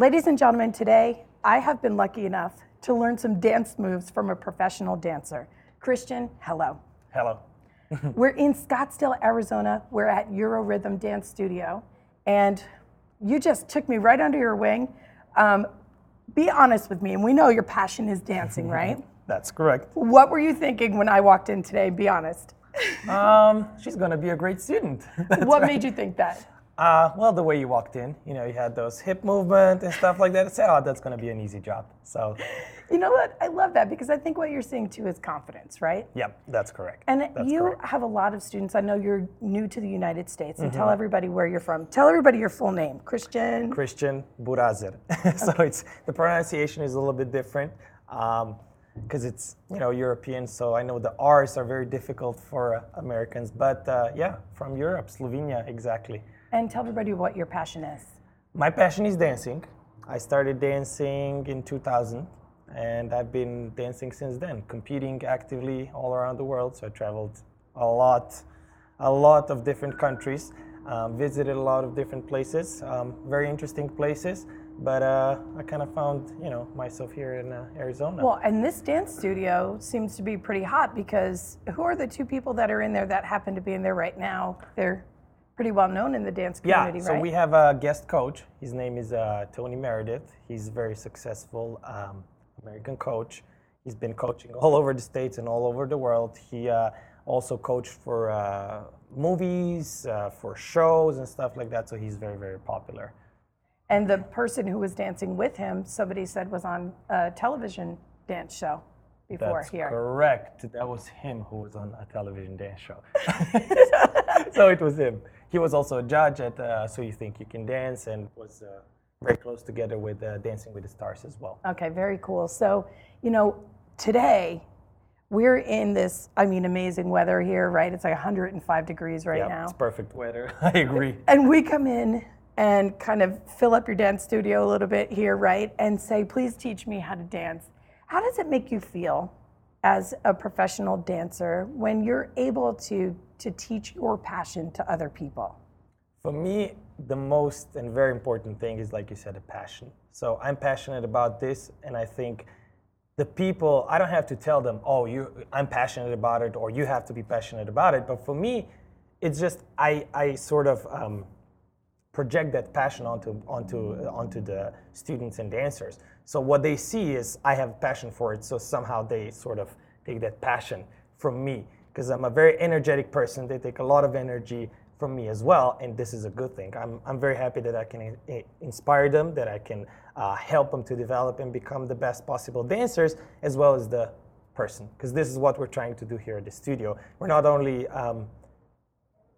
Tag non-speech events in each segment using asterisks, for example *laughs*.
Ladies and gentlemen, today I have been lucky enough to learn some dance moves from a professional dancer. Kristijan, hello. Hello. *laughs* We're in Scottsdale, Arizona. We're at EuroRhythm Dance Studio, and you just took me right under your wing. Um, be honest with me, and we know your passion is dancing, *laughs* right? That's correct. What were you thinking when I walked in today? Be honest. Um, she's gonna be a great student. *laughs* That's what right. made you think that? Uh, well, the way you walked in, you know, you had those hip movement and stuff like that. I said, oh, that's gonna be an easy job. So, You know what? I love that because I think what you're seeing too is confidence, right? yeah, that's correct. And That's you correct. have a lot of students. I know you're new to the United States, and tell everybody where you're from. Tell everybody your full name, Kristijan. Kristijan Burazer. *laughs* so it's the pronunciation is a little bit different because it's you know European. So I know the R's are very difficult for uh, Americans, but uh, yeah, from Europe, Slovenia, exactly. And tell everybody what your passion is. My passion is dancing. I started dancing in 2000 and I've been dancing since then, competing actively all around the world. So I traveled a lot, a lot of different countries, um, visited a lot of different places, um, very interesting places. But uh, I kind of found, you know, myself here in uh, Arizona. Well, and this dance studio seems to be pretty hot because who are the two people that are in there that happen to be in there right now? They're pretty well known in the dance community, Yeah, so right? we have a guest coach. His name is uh, Tony Meredith. He's a very successful um, American coach. He's been coaching all over the states and all over the world. He uh, also coached for uh, movies, uh, for shows and stuff like that. So he's very, very popular. and the person who was dancing with him, somebody said was on a television dance show before That's here. correct. That was him who was on a television dance show. *laughs* so it was him. He was also a judge at uh, So You Think You Can Dance and was uh, very close together with uh, Dancing with the Stars as well. Okay, very cool. So, you know, today we're in this, I mean, amazing weather here, right? It's like 105 degrees right Yeah, now. it's perfect weather. *laughs* I agree. And we come in and kind of fill up your dance studio a little bit here, right? And say, please teach me how to dance. How does it make you feel as a professional dancer when you're able to, to teach your passion to other people? For me, the most and very important thing is, like you said, a passion. So I'm passionate about this, and I think the people, I don't have to tell them, oh, you, I'm passionate about it, or you have to be passionate about it. But for me, it's just I, I sort of um, project that passion onto onto onto the students and dancers. So what they see is I have passion for it. So somehow they sort of take that passion from me because I'm a very energetic person. They take a lot of energy from me as well, and this is a good thing. I'm I'm very happy that I can i- inspire them, that I can uh, help them to develop and become the best possible dancers as well as the person. Because this is what we're trying to do here at the studio. We're not only um,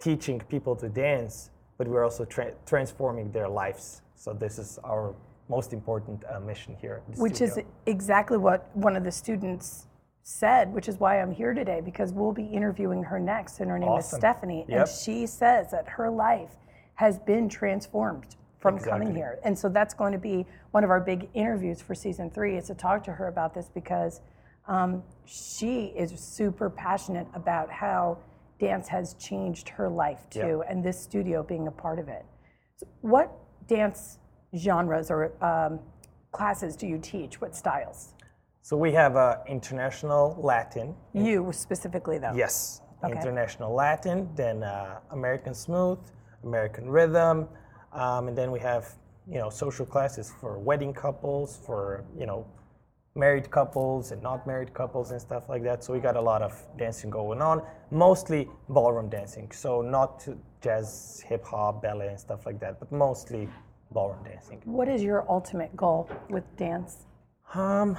teaching people to dance, but we're also tra- transforming their lives. So this is our most important uh, mission here. Which is exactly what one of the students said, which is why I'm here today because we'll be interviewing her next, and her name Awesome. is Stefanie. Yep. And she says that her life has been transformed from coming here. And so that's going to be one of our big interviews for season three is to talk to her about this because um, she is super passionate about how dance has changed her life too, and this studio being a part of it. So what dance genres or um, classes do you teach? What styles? so we have uh, international Latin. You specifically, though. Yes, Okay. international Latin, then uh, American smooth, American rhythm, um, and then we have you know social classes for wedding couples, for you know married couples and not married couples and stuff like that. So we got a lot of dancing going on, mostly ballroom dancing. So not jazz, hip hop, ballet and stuff like that, but mostly ballroom dancing. What is your ultimate goal with dance? Um,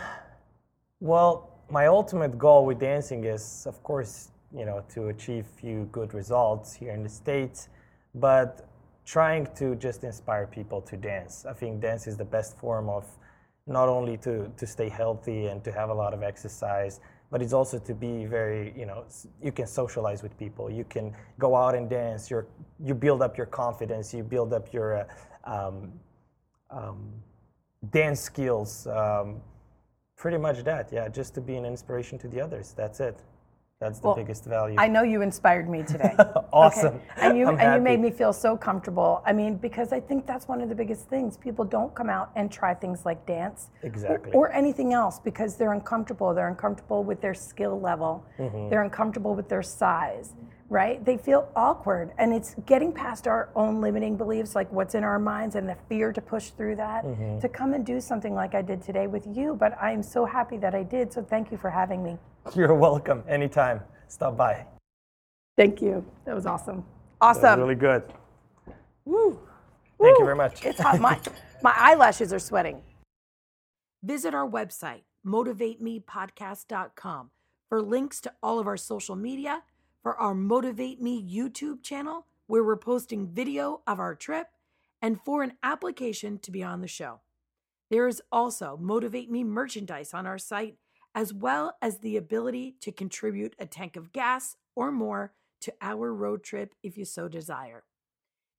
well, my ultimate goal with dancing is, of course, you know, to achieve few good results here in the States, but trying to just inspire people to dance. I think dance is the best form of not only to, to stay healthy and to have a lot of exercise, but it's also to be very, you know, you can socialize with people. You can go out and dance. You're, you build up your confidence. You build up your uh, um, um, dance skills. Um, pretty much that, yeah. Just to be an inspiration to the others. That's it. That's the Well, biggest value. I know you inspired me today. *laughs* awesome. And you I'm and you made me feel so comfortable. I mean, because I think that's one of the biggest things. People don't come out and try things like dance or- Exactly. or, anything else because they're uncomfortable. They're uncomfortable with their skill level. Mm-hmm. They're uncomfortable with their size, right? They feel awkward. And it's getting past our own limiting beliefs, like what's in our minds and the fear to push through that, Mm-hmm. to come and do something like I did today with you. But I'm so happy that I did. So thank you for having me. *laughs* You're welcome. Anytime. Stop by. Thank you. That was awesome. That was Awesome. really good. Woo. Thank you very much. It's hot. My, *laughs* my eyelashes are sweating. Visit our website, motivatemepodcast.com, for links to all of our social media, for our Motivate Me YouTube channel, where we're posting video of our trip, and for an application to be on the show. There is also Motivate Me merchandise on our site, as well as the ability to contribute a tank of gas or more to our road trip if you so desire.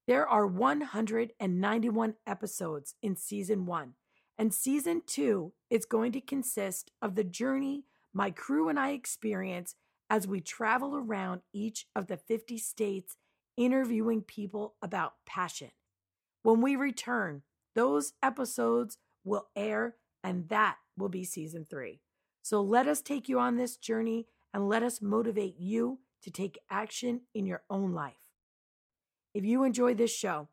There are 191 episodes in season one, and season two is going to consist of the journey my crew and I experience as we travel around each of the 50 states interviewing people about passion. When we return, those episodes will air, and that will be season three. So let us take you on this journey and let us motivate you to take action in your own life. If you enjoy this show,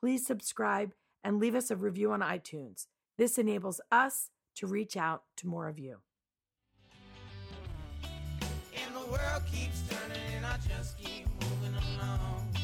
please subscribe and leave us a review on iTunes. This enables us to reach out to more of you. And the world keeps turning and I just keep moving along.